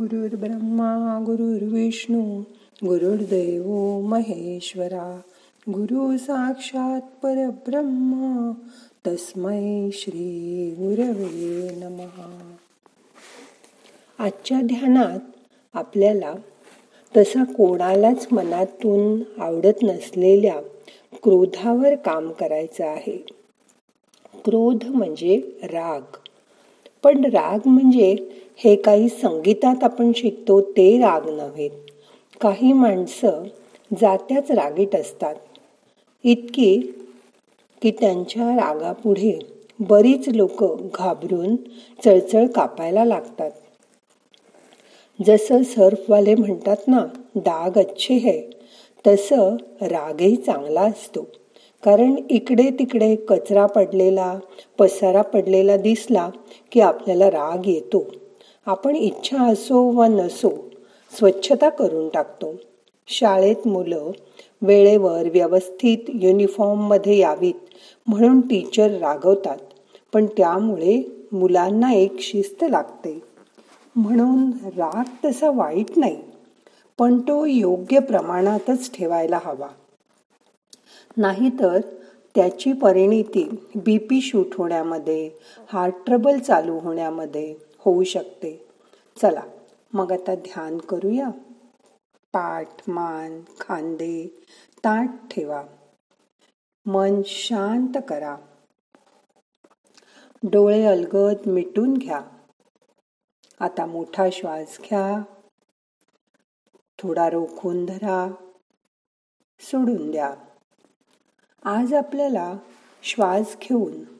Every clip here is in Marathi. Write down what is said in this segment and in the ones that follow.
गुरुर् ब्रह्मा गुरुर्विष्णू गुरुर्देव महेश्वरा गुरु साक्षात परब्रह्म तस्मै श्री गुरवे नमहा आजच्या ध्यानात आपल्याला तसा कोणालाच मनातून आवडत नसलेल्या क्रोधावर काम करायचं आहे. क्रोध म्हणजे राग. पण राग म्हणजे हे काही संगीतात आपण शिकतो ते राग नव्हेत काही माणसं जात्याच रागीट असतात. इतकी की त्यांच्या रागापुढे बरीच लोक घाबरून चळचळ कापायला लागतात. जसं सर्फवाले म्हणतात ना डाग अच्छे है तसं रागही चांगला असतो. कारण इकडे तिकडे कचरा पडलेला पसारा पडलेला दिसला की आपल्याला राग येतो. आपण इच्छा असो वा नसो स्वच्छता करून टाकतो. शाळेत मुलं वेळेवर व्यवस्थित युनिफॉर्ममध्ये यावीत म्हणून टीचर रागवतात पण त्यामुळे मुलांना एक शिस्त लागते. म्हणून राग तसा वाईट नाही पण तो योग्य प्रमाणातच ठेवायला हवा. नाहीतर त्याची परिणिती बीपी शूट होण्यामध्ये हार्ट ट्रबल चालू होण्यामध्ये होऊ शकते. चला मग आता ध्यान करूया. पाठ मान खांदे ताट ठेवा. मन शांत करा. डोळे अलगद मिटून घ्या. आता मोठा श्वास घ्या. थोडा रोखून धरा. सोडून द्या. आज आपल्याला श्वास घेऊन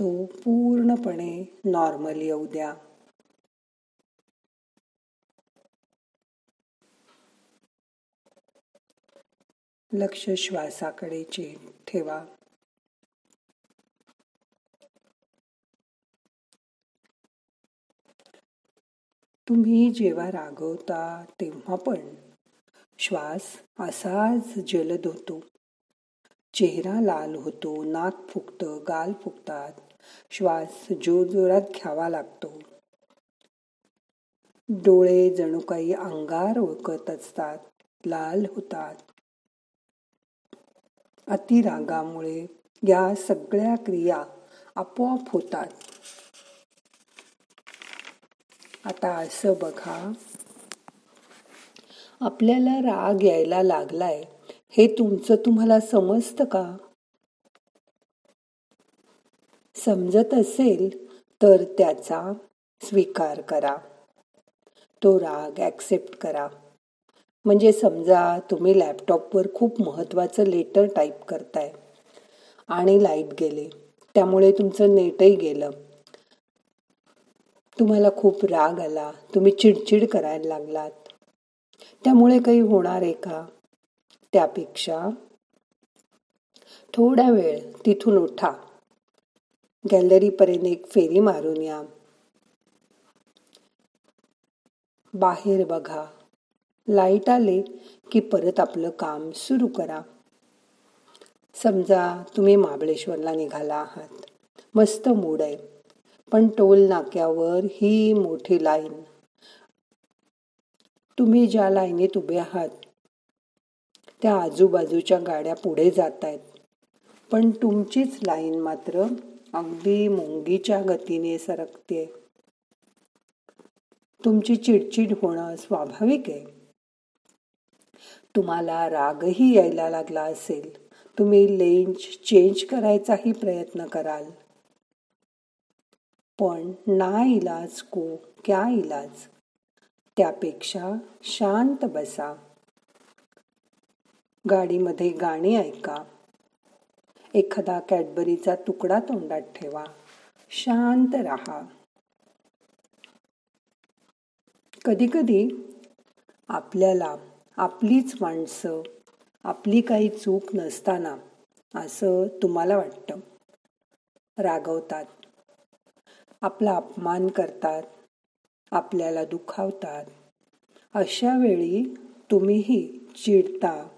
तो पूर्णपणे नॉर्मल येऊ द्या. लक्ष श्वासाकडे ठेवा. तुम्ही जेव्हा रागवता तेव्हा पण श्वास असाच जलद होतो. चेहरा लाल होतो नाक फुगतं गाल फुगतात श्वास जोरजोरात घ्यावा लागतो. डोळे जणू काही अंगार ओळखत असतात लाल होतात. अतिरागामुळे या सगळ्या क्रिया आपोआप होतात. आता असं बघा. आपल्याला राग यायला लागलाय हे तुमचं तुम्हाला समजतं का? समजत असेल तर त्याचा स्वीकार करा. तो राग ॲक्सेप्ट करा. म्हणजे समजा तुम्ही लॅपटॉपवर खूप महत्त्वाचं लेटर टाईप करताय आणि लाइट गेले. त्यामुळे तुमचं नेटही गेलं. तुम्हाला खूप राग आला. तुम्ही चिडचिड करायला लागलात. त्यामुळे काही होणार आहे का? त्यापेक्षा थोडा वेळ तिथून उठा. गॅलरीपर्यंत एक फेरी मारून या. बाहेर बघा. लाइट आले की परत आपलं काम सुरू करा. समजा तुम्ही महाबळेश्वरला निघाला आहात. मस्त मूड आहे. पण टोल नाक्यावर ही मोठी लाईन. तुम्ही ज्या लाईनीत उभे आहात त्या आजूबाजूच्या गाड्या पुढे जात आहेत पण तुमचीच लाईन मात्र अगदी मुंगीच्या गतीने सरकते तुमची चिडचिड होणं स्वाभाविक आहे. तुम्हाला रागही यायला लागला असेल. तुम्ही लेंज चेंज करायचाही प्रयत्न कराल. पण ना इलाज को क्या इलाज? त्यापेक्षा शांत बसा. गाडीमध्ये गाणी ऐका. एखादा कॅडबरीचा तुकडा तोंडात ठेवा. शांत राहा. कधी कधी आपल्याला आपलीच माणसं आपली काही चूक नसताना असं तुम्हाला वाटतं. रागवतात. आपला अपमान करतात. आपल्याला दुखावतात. अशा वेळी तुम्हीही चिडता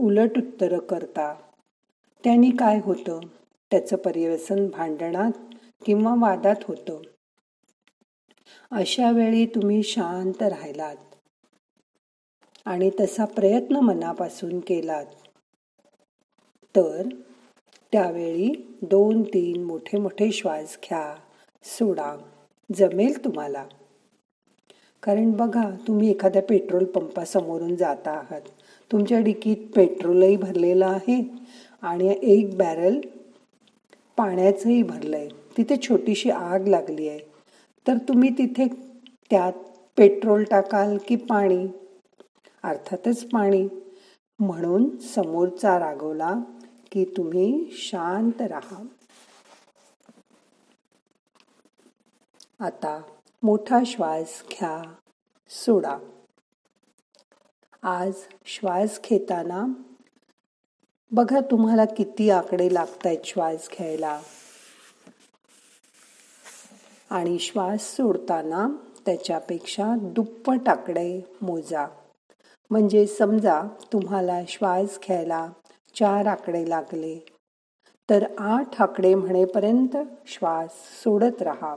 उलट उत्तर करता. त्यांनी काय होतं? त्याचं पर्यवसन भांडणात किंवा वादात होतं. अशा वेळी तुम्ही शांत राहिलात. आणि तसा प्रयत्न मनापासून केलात. तर त्यावेळी दोन तीन मोठे मोठे श्वास घ्या सोडा जमेल तुम्हाला. कारण बघा तुम्ही एखाद्या पेट्रोल पंपासमोरून जाता आहात. तुमच्या डिकीत पेट्रोलही भरलेलं आहे. आणि एक बॅरल पाण्याचंही भरलंय. तिथे छोटीशी आग लागली आहे. तर तुम्ही तिथे त्यात पेट्रोल टाकाल की पाणी? अर्थातच पाणी. म्हणून समोरचा रागवला की तुम्ही शांत राहा. आता मोठा श्वास घ्या. सोडा. आज श्वास घेताना बघा तुम्हाला किती आकडे लागतायत श्वास घ्यायला. आणि श्वास सोडताना त्याच्यापेक्षा दुप्पट आकडे मोजा. म्हणजे समजा तुम्हाला श्वास घ्यायला चार आकडे लागले तर आठ आकडे म्हणेपर्यंत श्वास सोडत राहा.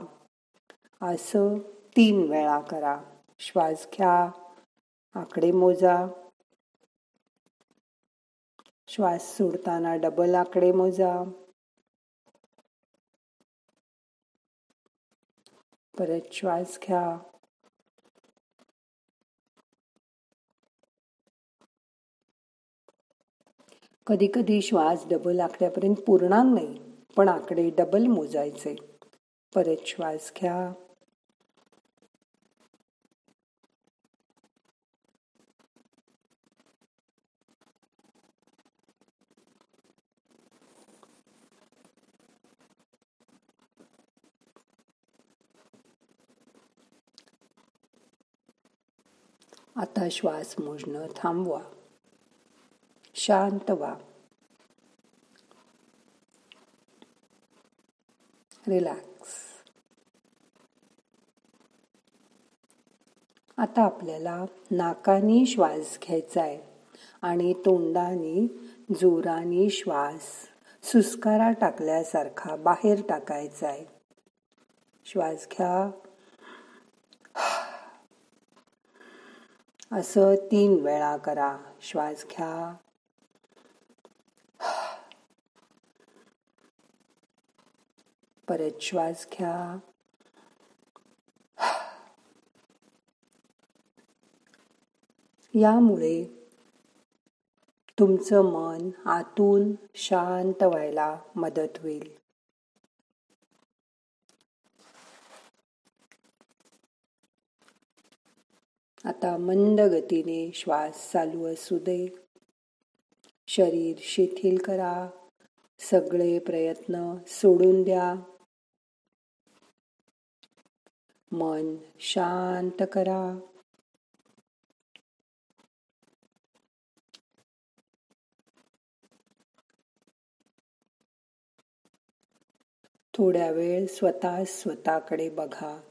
असं तीन वेळा करा. श्वास घ्या आकडे मोजा. श्वास सोडताना डबल आकडे मोजा. परत श्वास घ्या. कधी कधी श्वास डबल आकड्यापर्यंत पुरणार नाही पण आकडे डबल मोजायचे. परत श्वास घ्या. आता श्वास मोजणं थांबवा. शांत व्हा. रिलॅक्स. आता आपल्याला नाकाने श्वास घ्यायचा आहे आणि तोंडाने जोराने श्वास सुस्कारा टाकल्यासारखा बाहेर टाकायचा आहे श्वास घ्या. असं तीन वेळा करा. श्वास घ्या. परत श्वास घ्या. यामुळे तुमचं मन आतून शांत व्हायला मदत होईल. आता मंद गतीने श्वास चालू असू दे. शरीर शिथिल करा. सगळे प्रयत्न सोडून द्या. मन शांत करा. थोड्या वेळ स्वतः स्वतःकडे बघा.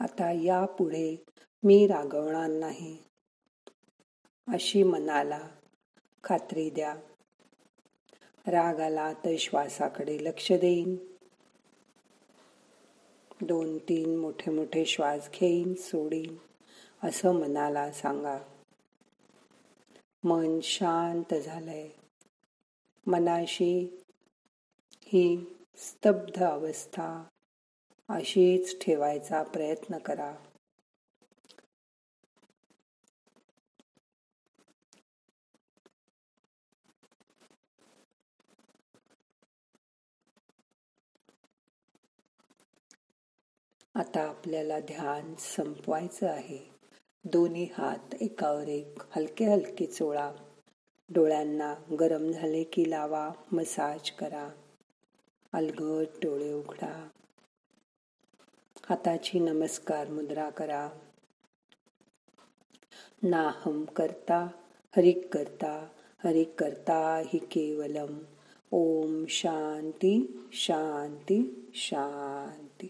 आता यापुढे मी रागवणार नाही. अशी मनाला खात्री द्या. राग आला तर श्वासाकडे लक्ष देईन. दोन तीन मोठे मोठे श्वास घेईन सोडीन असं मनाला सांगा. मन शांत झालंय. मनाशी ही स्तब्ध अवस्था अशीच ठेवायचा प्रयत्न करा. आता आपल्याला ध्यान संपवायचं आहे. दोन्ही हात एकावर एक. हलके हलके चोळा. डोळ्यांना गरम झाले की लावा. मसाज करा. अलगट डोळे उघडा. हाताची नमस्कार मुद्रा करा. नाहम करता हरिक करता हरिक करता हि केवलम. ओम शांती शांती शांती.